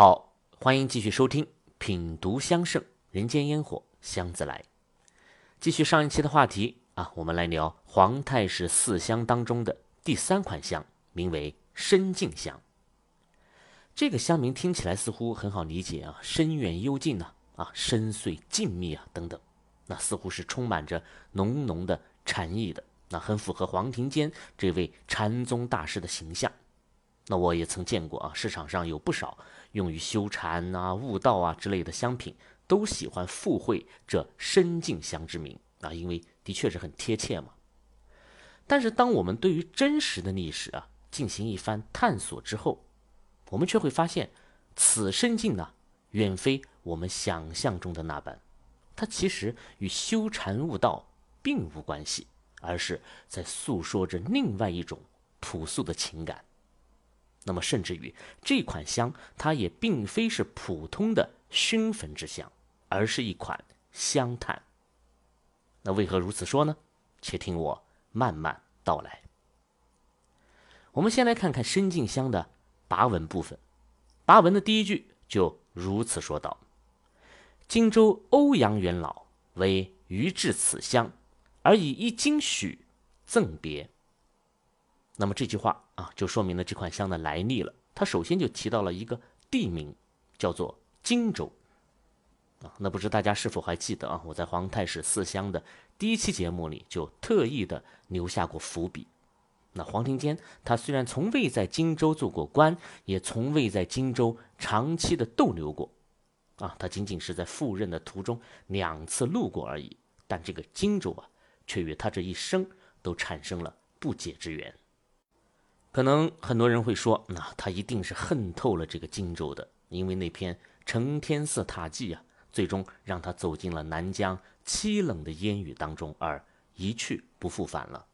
好，欢迎继续收听《品读香盛人间烟火香自来》。继续上一期的话题啊，我们来聊皇太史四香当中的第三款香，名为深静香。这个香名听起来似乎很好理解啊，深远幽静呐，啊，深邃静谧啊，等等，那似乎是充满着浓浓的禅意的，那很符合黄庭坚这位禅宗大师的形象。那我也曾见过啊，市场上有不少用于修禅啊、悟道啊之类的香品，都喜欢附会这深静香之名啊，因为的确是很贴切嘛。但是当我们对于真实的历史啊进行一番探索之后，我们却会发现，此深静呢，远非我们想象中的那般，它其实与修禅悟道并无关系，而是在诉说着另外一种朴素的情感。那么，甚至于这款香，它也并非是普通的熏焚之香，而是一款香炭。那为何如此说呢？且听我慢慢道来。我们先来看看深静香的跋文部分。跋文的第一句就如此说道：“荆州欧阳元老为余制此香，而以一金许赠别。”那么这句话啊，就说明了这款香的来历了。它首先就提到了一个地名，叫做荆州。啊，那不知大家是否还记得啊？我在皇太史四香的第一期节目里就特意的留下过伏笔。那黄庭坚他虽然从未在荆州做过官，也从未在荆州长期的逗留过，啊，他仅仅是在赴任的途中两次路过而已。但这个荆州啊，却与他这一生都产生了不解之缘。可能很多人会说，那他一定是恨透了这个荆州的，因为那篇承天寺塔记啊，最终让他走进了南疆凄冷的烟雨当中，而一去不复返了。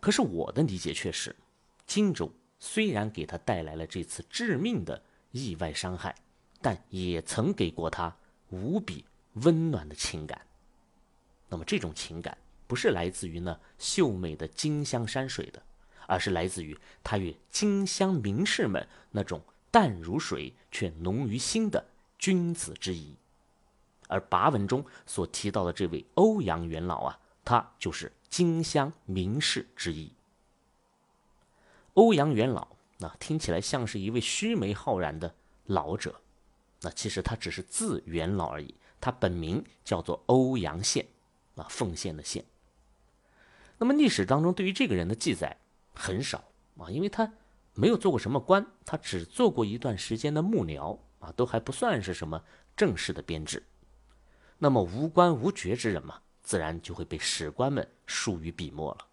可是我的理解却是，荆州虽然给他带来了这次致命的意外伤害，但也曾给过他无比温暖的情感。那么这种情感不是来自于那秀美的荆香山水的。而是来自于他与荆襄名士们那种淡如水却浓于心的君子之谊，而跋文中所提到的这位欧阳元老啊，他就是荆襄名士之一。欧阳元老，那听起来像是一位须眉浩然的老者，那其实他只是字元老而已，他本名叫做欧阳宪，啊，奉献的献。那么历史当中对于这个人的记载。很少啊，因为他没有做过什么官，他只做过一段时间的幕僚啊，都还不算是什么正式的编制。那么无官无爵之人嘛，自然就会被史官们疏于笔墨了。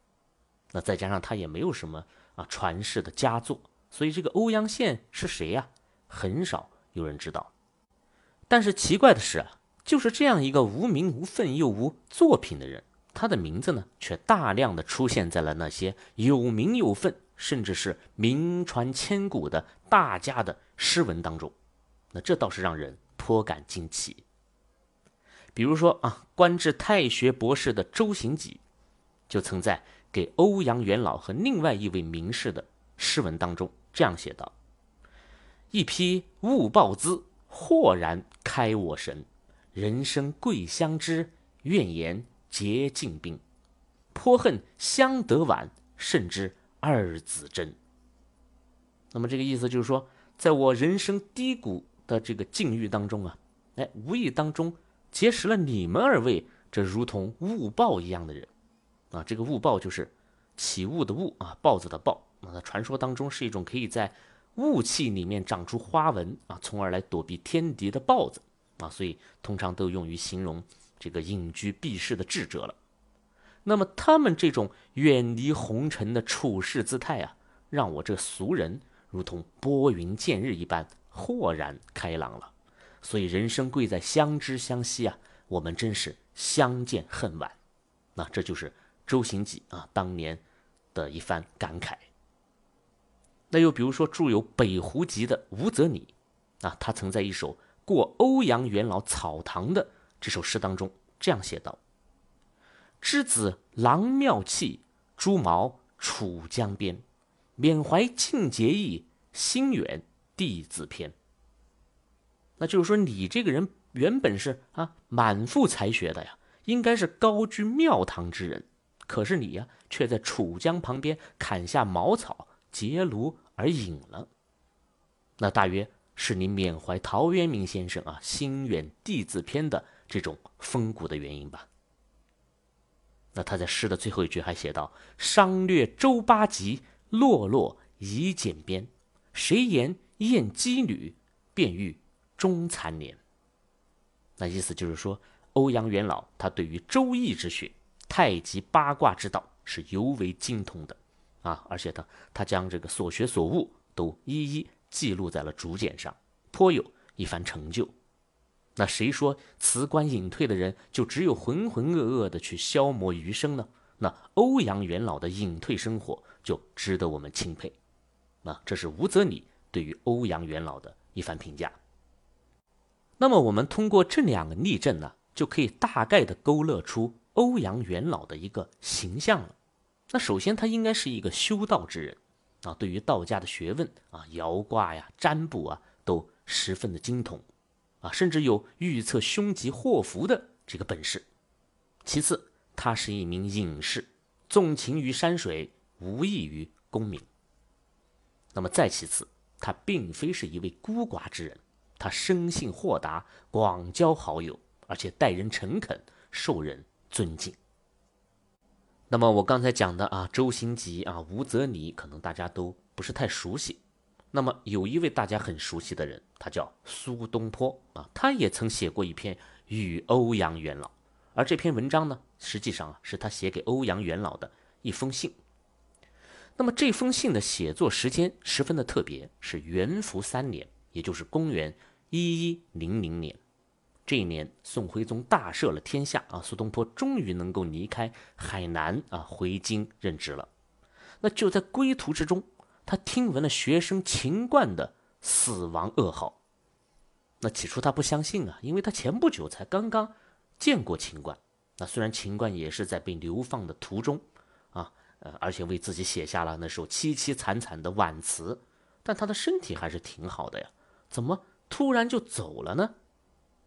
那再加上他也没有什么啊传世的佳作，所以这个欧阳宪是谁呀？很少有人知道。但是奇怪的是啊，就是这样一个无名无分又无作品的人。他的名字呢，却大量的出现在了那些有名有分，甚至是名传千古的大家的诗文当中。那这倒是让人颇感惊奇。比如说啊，官至太学博士的周行己，就曾在给欧阳元老和另外一位名士的诗文当中这样写道：“一批误报资，豁然开我神。人生贵相知，怨言。”结禁兵，颇恨相得晚，甚知二子真。那么这个意思就是说，在我人生低谷的这个境遇当中啊，哎，无意当中结识了你们二位，这如同雾豹一样的人啊。这个雾豹就是起雾的雾啊，豹子的豹。那传说当中是一种可以在雾气里面长出花纹啊，从而来躲避天敌的豹子啊，所以通常都用于形容。这个隐居避世的智者了，那么他们这种远离红尘的处世姿态啊，让我这俗人如同拨云见日一般豁然开朗了。所以人生贵在相知相惜啊，我们真是相见恨晚。那这就是周行己啊当年的一番感慨。那又比如说著有《北湖集》的吴泽拟啊，他曾在一首过欧阳元老草堂的。这首诗当中这样写道：“之子郎妙气，朱毛楚江边，缅怀庆节意，心远弟子偏。那就是说你这个人原本是啊满腹才学的呀，应该是高居庙堂之人，可是你呀却在楚江旁边砍下茅草结庐而隐了。那大约是你缅怀陶渊明先生啊心远地自偏的这种风骨的原因吧。那他在诗的最后一句还写道：“商略周八极，落落夷简边。谁言厌羁旅，便欲终残年。”那意思就是说，欧阳元老他对于周易之学、太极八卦之道是尤为精通的啊，而且他他将这个所学所悟都一一记录在了竹简上，颇有一番成就。那谁说辞官隐退的人就只有浑浑噩噩的去消磨余生呢？那欧阳元老的隐退生活就值得我们钦佩。那这是吴泽礼对于欧阳元老的一番评价。那么我们通过这两个例证呢，就可以大概的勾勒出欧阳元老的一个形象了。那首先他应该是一个修道之人啊，对于道家的学问啊，爻卦呀、占卜啊，都十分的精通。啊，甚至有预测凶吉祸福的这个本事。其次，他是一名隐士，纵情于山水，无益于功名。那么再其次，他并非是一位孤寡之人，他生性豁达，广交好友，而且待人诚恳，受人尊敬。那么我刚才讲的啊，周行吉啊，吴泽礼，可能大家都不是太熟悉。那么有一位大家很熟悉的人，他叫苏东坡啊，他也曾写过一篇《与欧阳元老》，而这篇文章呢，实际上啊是他写给欧阳元老的一封信。那么这封信的写作时间十分的特别，是元符三年，也就是公元一一零零年。这一年，宋徽宗大赦了天下啊，苏东坡终于能够离开海南啊，回京任职了。那就在归途之中。他听闻了学生秦观的死亡噩耗，那起初他不相信啊，因为他前不久才刚刚见过秦观。那虽然秦观也是在被流放的途中啊，呃，而且为自己写下了那首凄凄惨惨的挽词，但他的身体还是挺好的呀，怎么突然就走了呢？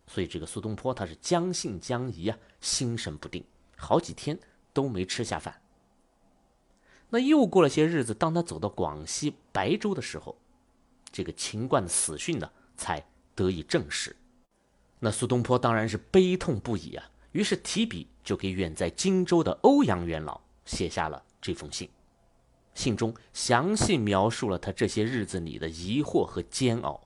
所以这个苏东坡他是将信将疑啊，心神不定，好几天都没吃下饭。那又过了些日子，当他走到广西白州的时候，这个秦观的死讯呢，才得以证实。那苏东坡当然是悲痛不已啊，于是提笔就给远在荆州的欧阳元老写下了这封信。信中详细描述了他这些日子里的疑惑和煎熬，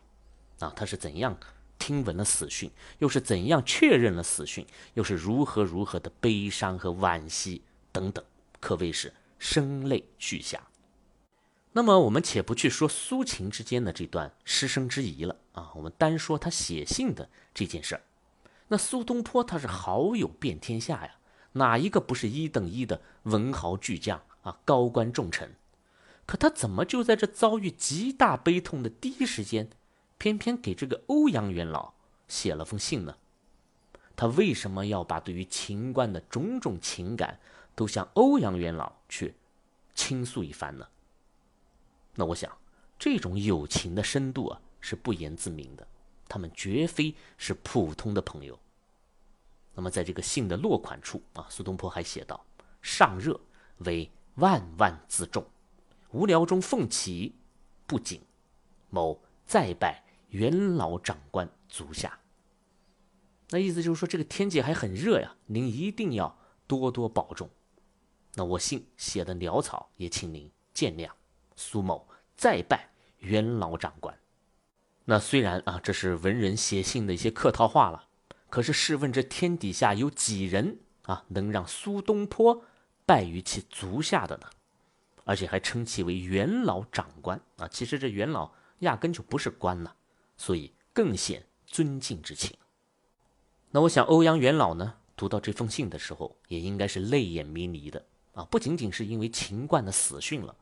啊，他是怎样听闻了死讯，又是怎样确认了死讯，又是如何如何的悲伤和惋惜等等，可谓是。声泪俱下。那么，我们且不去说苏秦之间的这段师生之谊了啊，我们单说他写信的这件事儿。那苏东坡他是好友遍天下呀，哪一个不是一等一的文豪巨匠啊，高官重臣？可他怎么就在这遭遇极大悲痛的第一时间，偏偏给这个欧阳元老写了封信呢？他为什么要把对于秦观的种种情感？都向欧阳元老去倾诉一番呢。那我想，这种友情的深度啊，是不言自明的。他们绝非是普通的朋友。那么，在这个信的落款处啊，苏东坡还写道：“上热为万万自重，无聊中奉起不仅，某再拜元老长官足下。”那意思就是说，这个天气还很热呀，您一定要多多保重。那我信写的潦草，也请您见谅。苏某再拜元老长官。那虽然啊，这是文人写信的一些客套话了，可是试问这天底下有几人啊，能让苏东坡拜于其足下的呢？而且还称其为元老长官啊！其实这元老压根就不是官呐，所以更显尊敬之情。那我想，欧阳元老呢，读到这封信的时候，也应该是泪眼迷离的。啊，不仅仅是因为秦观的死讯了，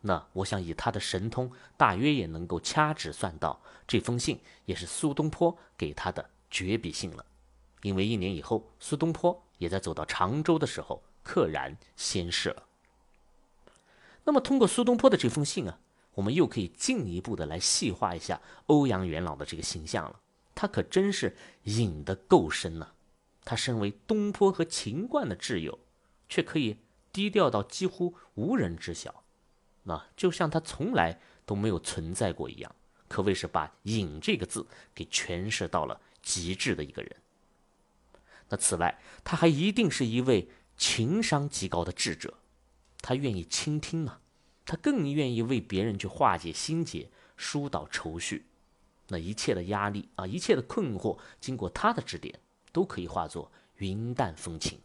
那我想以他的神通，大约也能够掐指算到这封信也是苏东坡给他的绝笔信了。因为一年以后，苏东坡也在走到常州的时候，溘然仙逝了。那么，通过苏东坡的这封信啊，我们又可以进一步的来细化一下欧阳元老的这个形象了。他可真是隐得够深呢。他身为东坡和秦观的挚友，却可以低调到几乎无人知晓，那就像他从来都没有存在过一样，可谓是把“隐”这个字给诠释到了极致的一个人。那此外，他还一定是一位情商极高的智者，他愿意倾听啊，他更愿意为别人去化解心结、疏导愁绪。那一切的压力啊，一切的困惑，经过他的指点，都可以化作云淡风轻。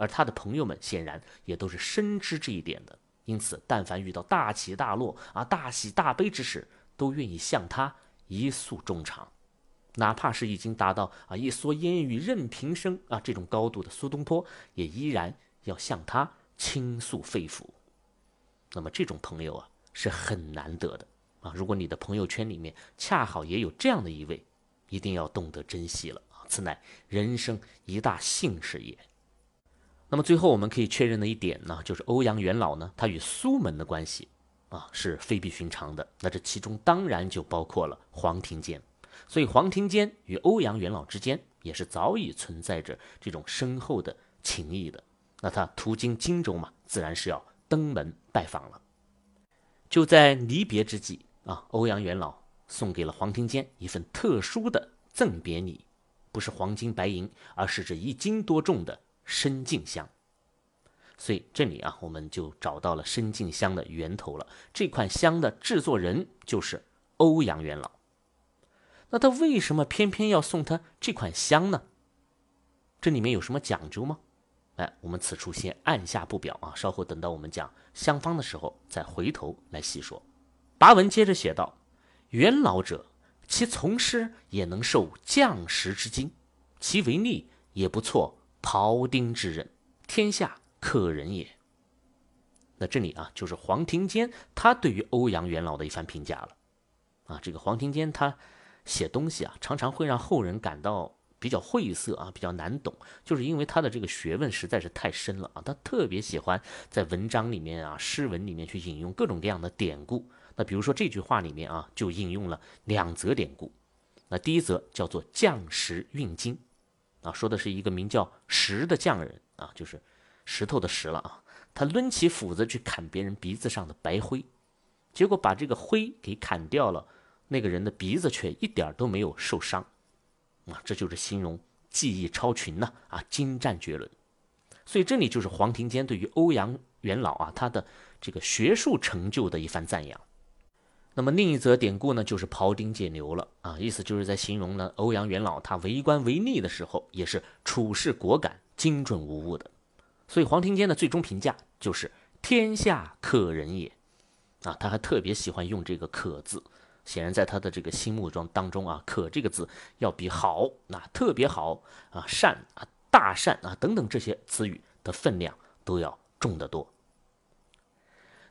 而他的朋友们显然也都是深知这一点的，因此，但凡遇到大起大落啊、大喜大悲之事，都愿意向他一诉衷肠。哪怕是已经达到啊一蓑烟雨任平生啊这种高度的苏东坡，也依然要向他倾诉肺腑。那么这种朋友啊是很难得的啊！如果你的朋友圈里面恰好也有这样的一位，一定要懂得珍惜了啊！此乃人生一大幸事也。那么最后我们可以确认的一点呢，就是欧阳元老呢，他与苏门的关系啊是非比寻常的。那这其中当然就包括了黄庭坚。所以黄庭坚与欧阳元老之间也是早已存在着这种深厚的情谊的。那他途经荆州嘛，自然是要登门拜访了。就在离别之际啊，欧阳元老送给了黄庭坚一份特殊的赠别礼，不是黄金白银，而是这一斤多重的深净香。所以这里啊，我们就找到了深净香的源头了。这款香的制作人就是欧阳元老。那他为什么偏偏要送他这款香呢？这里面有什么讲究吗？哎，我们此处先按下不表啊，稍后等到我们讲香方的时候再回头来细说。跋文接着写道：“元老者，其从师也能受将士之精，其为力也不错庖丁之任，天下可人也。”那这里啊，就是黄庭坚他对于欧阳元老的一番评价了。啊，这个黄庭坚他。写东西啊，常常会让后人感到比较晦涩啊，比较难懂，就是因为他的这个学问实在是太深了啊。他特别喜欢在文章里面啊、诗文里面去引用各种各样的典故。那比如说这句话里面啊，就引用了两则典故。那第一则叫做“将石运经”，啊，说的是一个名叫石的匠人啊，就是石头的石了啊。他抡起斧子去砍别人鼻子上的白灰，结果把这个灰给砍掉了。那个人的鼻子却一点都没有受伤，啊，这就是形容技艺超群呐，啊，精湛绝伦。所以这里就是黄庭坚对于欧阳元老啊他的这个学术成就的一番赞扬。那么另一则典故呢，就是庖丁解牛了啊，意思就是在形容呢欧阳元老他为官为吏的时候，也是处事果敢、精准无误的。所以黄庭坚的最终评价就是天下可人也，啊，他还特别喜欢用这个可字。显然，在他的这个心目中当中啊，“可”这个字要比“好”那特别好啊、善啊、大善啊等等这些词语的分量都要重得多。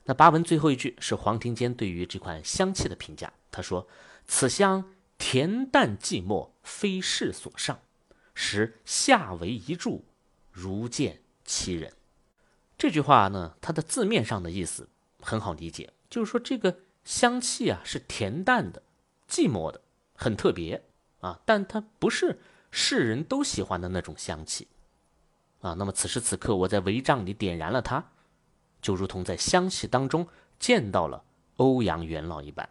那八文最后一句是黄庭坚对于这款香气的评价，他说：“此香恬淡寂寞，非世所上，使下为一柱，如见其人。”这句话呢，它的字面上的意思很好理解，就是说这个。香气啊是恬淡的、寂寞的，很特别啊，但它不是世人都喜欢的那种香气啊。那么此时此刻，我在帷帐里点燃了它，就如同在香气当中见到了欧阳元老一般。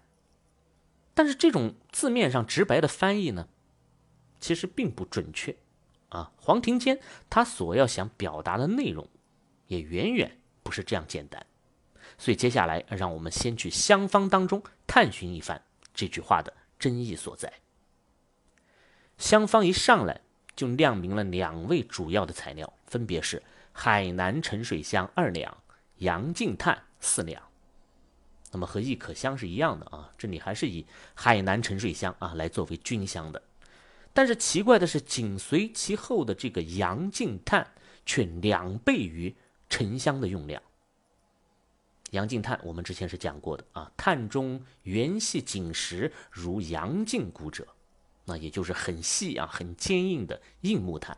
但是这种字面上直白的翻译呢，其实并不准确啊。黄庭坚他所要想表达的内容，也远远不是这样简单。所以接下来，让我们先去香方当中探寻一番这句话的真意所在。香方一上来就亮明了两位主要的材料，分别是海南沉水香二两、洋净炭四两。那么和益可香是一样的啊，这里还是以海南沉水香啊来作为君香的。但是奇怪的是，紧随其后的这个洋净炭却两倍于沉香的用量。阳净炭，我们之前是讲过的啊，炭中圆细紧实如阳净骨者，那也就是很细啊、很坚硬的硬木炭。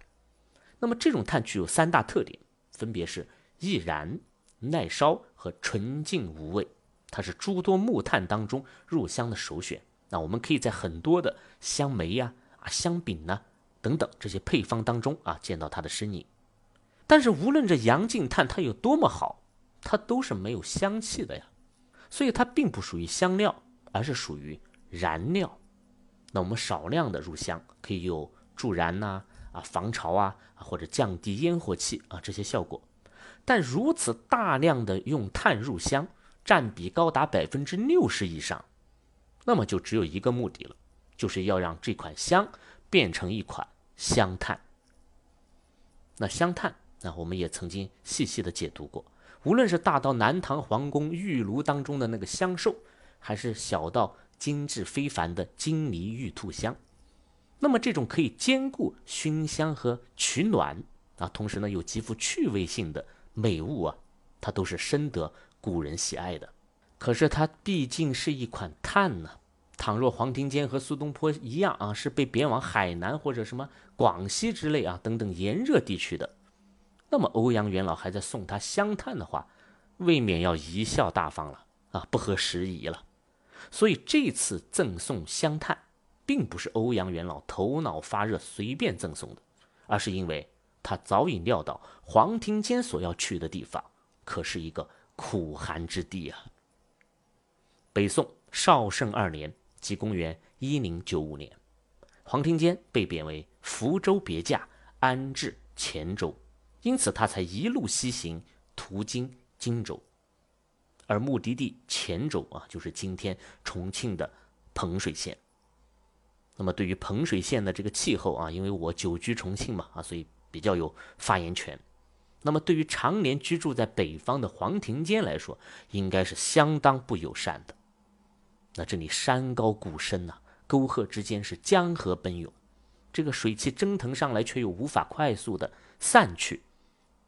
那么这种炭具有三大特点，分别是易燃、耐烧和纯净无味，它是诸多木炭当中入香的首选。那我们可以在很多的香梅呀、啊、香饼呢等等这些配方当中啊见到它的身影。但是无论这阳净炭它有多么好，它都是没有香气的呀，所以它并不属于香料，而是属于燃料。那我们少量的入香，可以有助燃呐、啊防潮啊，或者降低烟火气啊这些效果。但如此大量的用炭入香，占比高达百分之六十以上，那么就只有一个目的了，就是要让这款香变成一款香炭。那香炭，那我们也曾经细细的解读过，无论是大到南唐皇宫玉炉当中的那个香兽，还是小到精致非凡的金梨玉兔香，那么这种可以兼顾熏香和取暖啊，同时呢有极富趣味性的美物啊，它都是深得古人喜爱的。可是它毕竟是一款炭呢，倘若黄庭坚和苏东坡一样啊，是被贬往海南或者什么广西之类啊等等炎热地区的，那么欧阳元老还在送他香炭的话，未免要贻笑大方了啊，不合时宜了。所以这次赠送香炭，并不是欧阳元老头脑发热随便赠送的，而是因为他早已料到黄庭坚所要去的地方，可是一个苦寒之地啊。北宋绍圣二年，即公元一零九五年，黄庭坚被贬为福州别驾，安置黔州，因此他才一路西行，途经荆州，而目的地黔州啊，就是今天重庆的彭水县。那么对于彭水县的这个气候啊，因为我久居重庆嘛啊，所以比较有发言权。那么对于常年居住在北方的黄庭坚来说，应该是相当不友善的。那这里山高谷深呐，沟壑之间是江河奔涌，这个水汽蒸腾上来，却又无法快速的散去。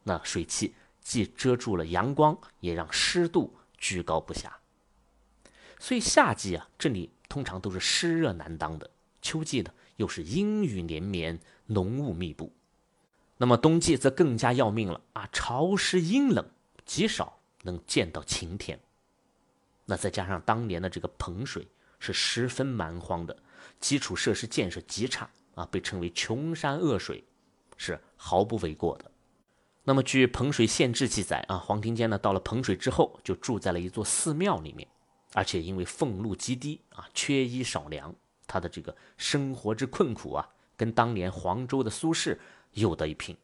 那水汽既遮住了阳光，也让湿度居高不下。所以夏季啊，这里通常都是湿热难当的；秋季呢，又是阴雨连绵，浓雾密布。那么冬季则更加要命了啊，潮湿阴冷，极少能见到晴天。那再加上当年的这个彭水是十分蛮荒的，基础设施建设极差啊，被称为穷山恶水，是毫不为过的。那么据彭水县志记载啊，黄庭坚呢到了彭水之后，就住在了一座寺庙里面，而且因为俸禄极低啊，缺衣少粮，他的这个生活之困苦啊，跟当年黄州的苏轼有得一拼。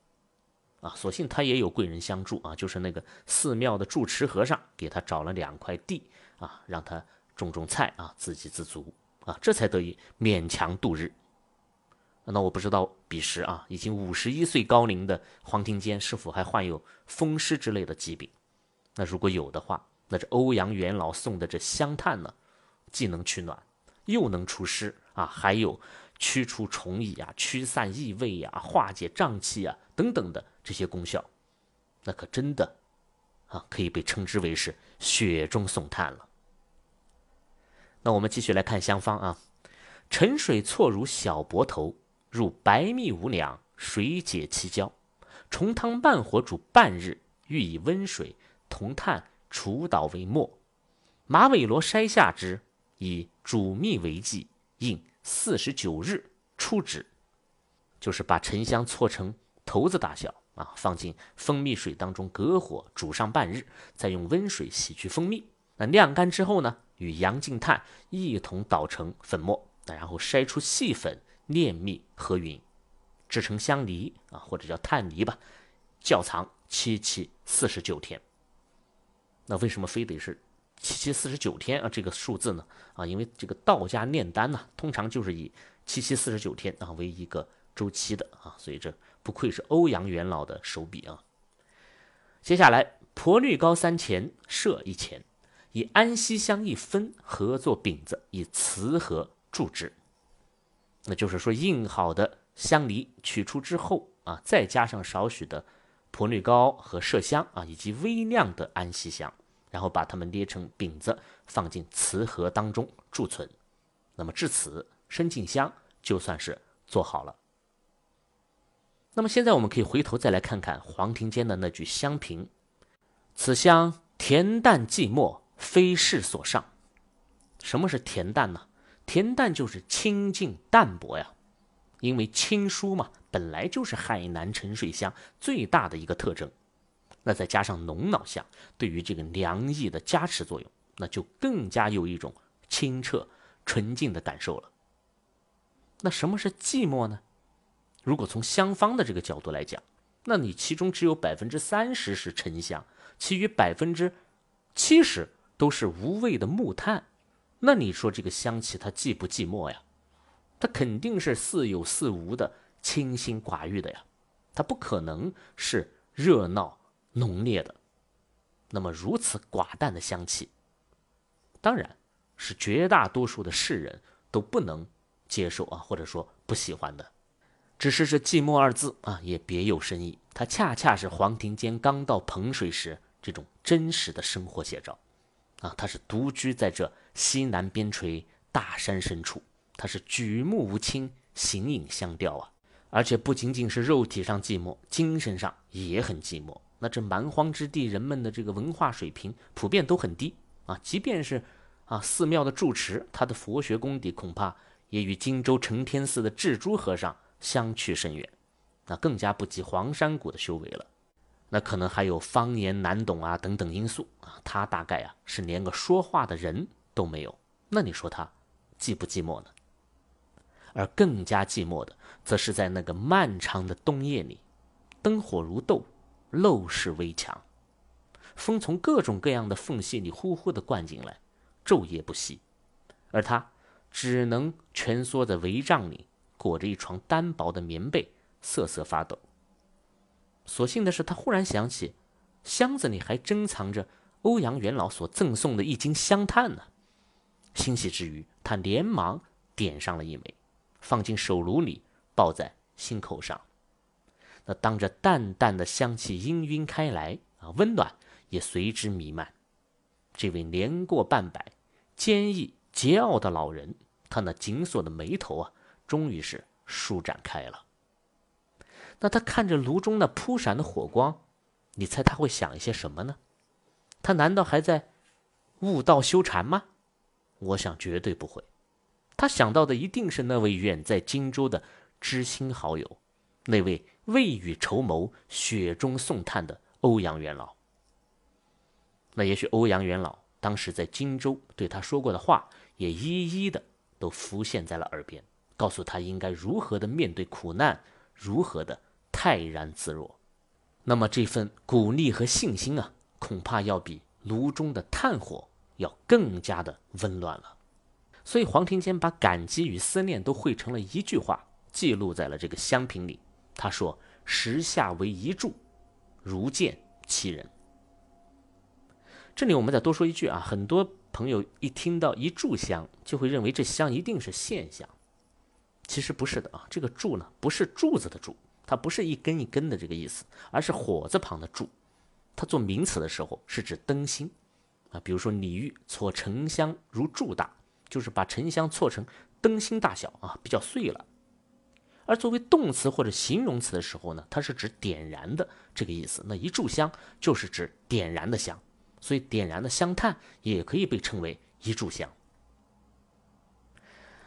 啊，所幸他也有贵人相助啊，就是那个寺庙的住持和尚给他找了两块地啊，让他种种菜啊，自给自足啊，这才得以勉强度日。那我不知道彼时啊，已经五十一岁高龄的黄庭坚是否还患有风湿之类的疾病？那如果有的话，那这欧阳元老送的这香炭呢，既能取暖，又能除湿啊，还有驱除虫蚁啊、驱散异味呀、化解胀气啊等等的。这些功效，那可真的啊，可以被称之为是雪中送炭了。那我们继续来看香方啊，沉水错如小薄头，入白蜜五两，水解其焦，重汤慢火煮半日，欲以温水同炭除捣为末。马尾罗筛下之，以煮蜜为剂，应四十九日出之。就是把沉香搓成头子大小。啊，放进蜂蜜水当中，隔火煮上半日，再用温水洗去蜂蜜。那晾干之后呢，与洋净炭一同捣成粉末，那然后筛出细粉，炼蜜和匀，制成香梨啊，或者叫炭梨吧，窖藏七七四十九天。那为什么非得是七七四十九天啊？这个数字呢？啊，因为这个道家炼丹呢，通常就是以七七四十九天啊为一个周期的啊，所以这。不愧是欧阳元老的手笔啊！接下来，婆绿膏三钱，设一钱，以安息香一分，合作饼子，以瓷盒注之。那就是说，印好的香梨取出之后啊，再加上少许的婆绿膏和麝香啊，以及微量的安息香，然后把它们捏成饼子，放进瓷盒当中贮存。那么至此，生进香就算是做好了。那么现在我们可以回头再来看看黄庭坚的那句香评：“此香恬淡寂寞，非世所上。”什么是恬淡呢？恬淡就是清净淡泊呀。因为清书嘛，本来就是海南沉水香最大的一个特征。那再加上龙脑香对于这个凉意的加持作用，那就更加有一种清澈纯净的感受了。那什么是寂寞呢？如果从香方的这个角度来讲，那你其中只有百分之三十是沉香，其余百分之七十都是无味的木炭。那你说这个香气它寂不寂寞呀？它肯定是似有似无的，清心寡欲的呀。它不可能是热闹。浓烈的，那么如此寡淡的香气，当然是绝大多数的世人都不能接受啊，或者说不喜欢的。只是这“寂寞”二字啊，也别有深意。它恰恰是黄庭坚刚到彭水时这种真实的生活写照啊。他是独居在这西南边陲大山深处，他是举目无亲，形影相吊啊。而且不仅仅是肉体上寂寞，精神上也很寂寞。那这蛮荒之地，人们的这个文化水平普遍都很低啊。即便是啊寺庙的住持，他的佛学功底恐怕也与荆州承天寺的智珠和尚相去甚远，那更加不及黄山谷的修为了。那可能还有方言难懂啊等等因素啊。他大概啊是连个说话的人都没有。那你说他寂不寂寞呢？而更加寂寞的，则是在那个漫长的冬夜里，灯火如豆。陋室危墙，风从各种各样的缝隙里呼呼的灌进来，昼夜不息，而他只能蜷缩在帷帐里，裹着一床单薄的棉被，瑟瑟发抖。所幸的是，他忽然想起，箱子里还珍藏着欧阳元老所赠送的一斤香炭呢。欣喜之余，他连忙点上了一枚，放进手炉里，抱在心口上。那当着淡淡的香气氤氲开来啊，温暖也随之弥漫。这位年过半百、坚毅桀骜的老人，他那紧锁的眉头啊，终于是舒展开了。那他看着炉中那扑闪的火光，你猜他会想一些什么呢？他难道还在悟道修禅吗？我想绝对不会。他想到的一定是那位远在荆州的知心好友，那位。未雨绸缪、雪中送炭的欧阳元老，那也许欧阳元老当时在荆州对他说过的话，也一一的都浮现在了耳边，告诉他应该如何的面对苦难，如何的泰然自若。那么这份鼓励和信心啊，恐怕要比炉中的炭火要更加的温暖了。所以黄庭坚把感激与思念都汇成了一句话，记录在了这个香瓶里。他说：“时下为一柱，如见其人。”这里我们再多说一句啊，很多朋友一听到一炷香，就会认为这香一定是线香。其实不是的啊，这个柱呢，不是柱子的柱，它不是一根一根的这个意思，而是火字旁的柱。它做名词的时候是指灯芯啊，比如说李煜搓沉香如柱大，就是把沉香搓成灯芯大小啊，比较碎了。而作为动词或者形容词的时候呢，它是指点燃的这个意思。那一炷香就是指点燃的香，所以点燃的香炭也可以被称为一炷香。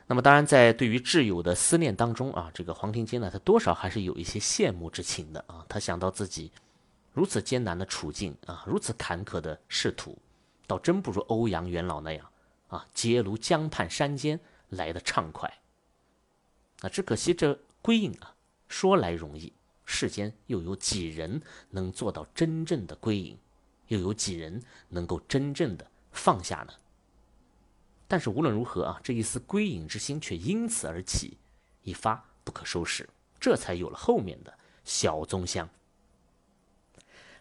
那么，当然在对于挚友的思念当中啊，这个黄庭坚呢，他多少还是有一些羡慕之情的啊。他想到自己如此艰难的处境啊，如此坎坷的仕途，倒真不如欧阳元老那样啊，结庐江畔山间来的畅快。那只可惜这。归隐啊，说来容易，世间又有几人能做到真正的归隐？又有几人能够真正的放下呢？但是无论如何啊，这一丝归隐之心却因此而起，一发不可收拾，这才有了后面的小宗香。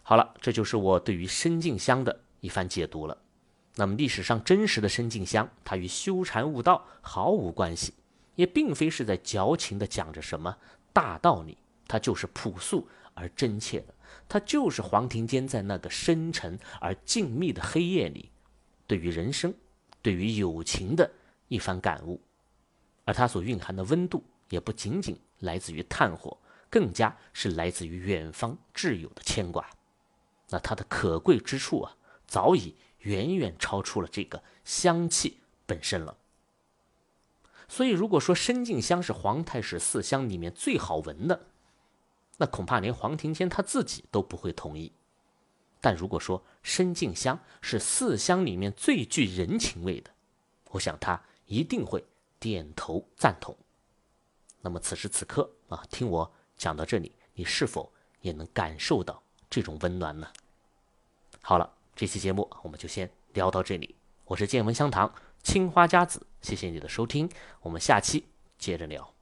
好了，这就是我对于深静香的一番解读了。那么历史上真实的深静香，它与修禅悟道毫无关系。也并非是在矫情的讲着什么大道理，它就是朴素而真切的，它就是黄庭坚在那个深沉而静谧的黑夜里，对于人生、对于友情的一番感悟，而它所蕴含的温度，也不仅仅来自于炭火，更加是来自于远方挚友的牵挂。那它的可贵之处啊，早已远远超出了这个香气本身了。所以，如果说深静香是皇太史四香里面最好闻的，那恐怕连黄庭坚他自己都不会同意。但如果说深静香是四香里面最具人情味的，我想他一定会点头赞同。那么此时此刻啊，听我讲到这里，你是否也能感受到这种温暖呢？好了，这期节目我们就先聊到这里。我是见闻香堂青花家子，谢谢你的收听，我们下期接着聊。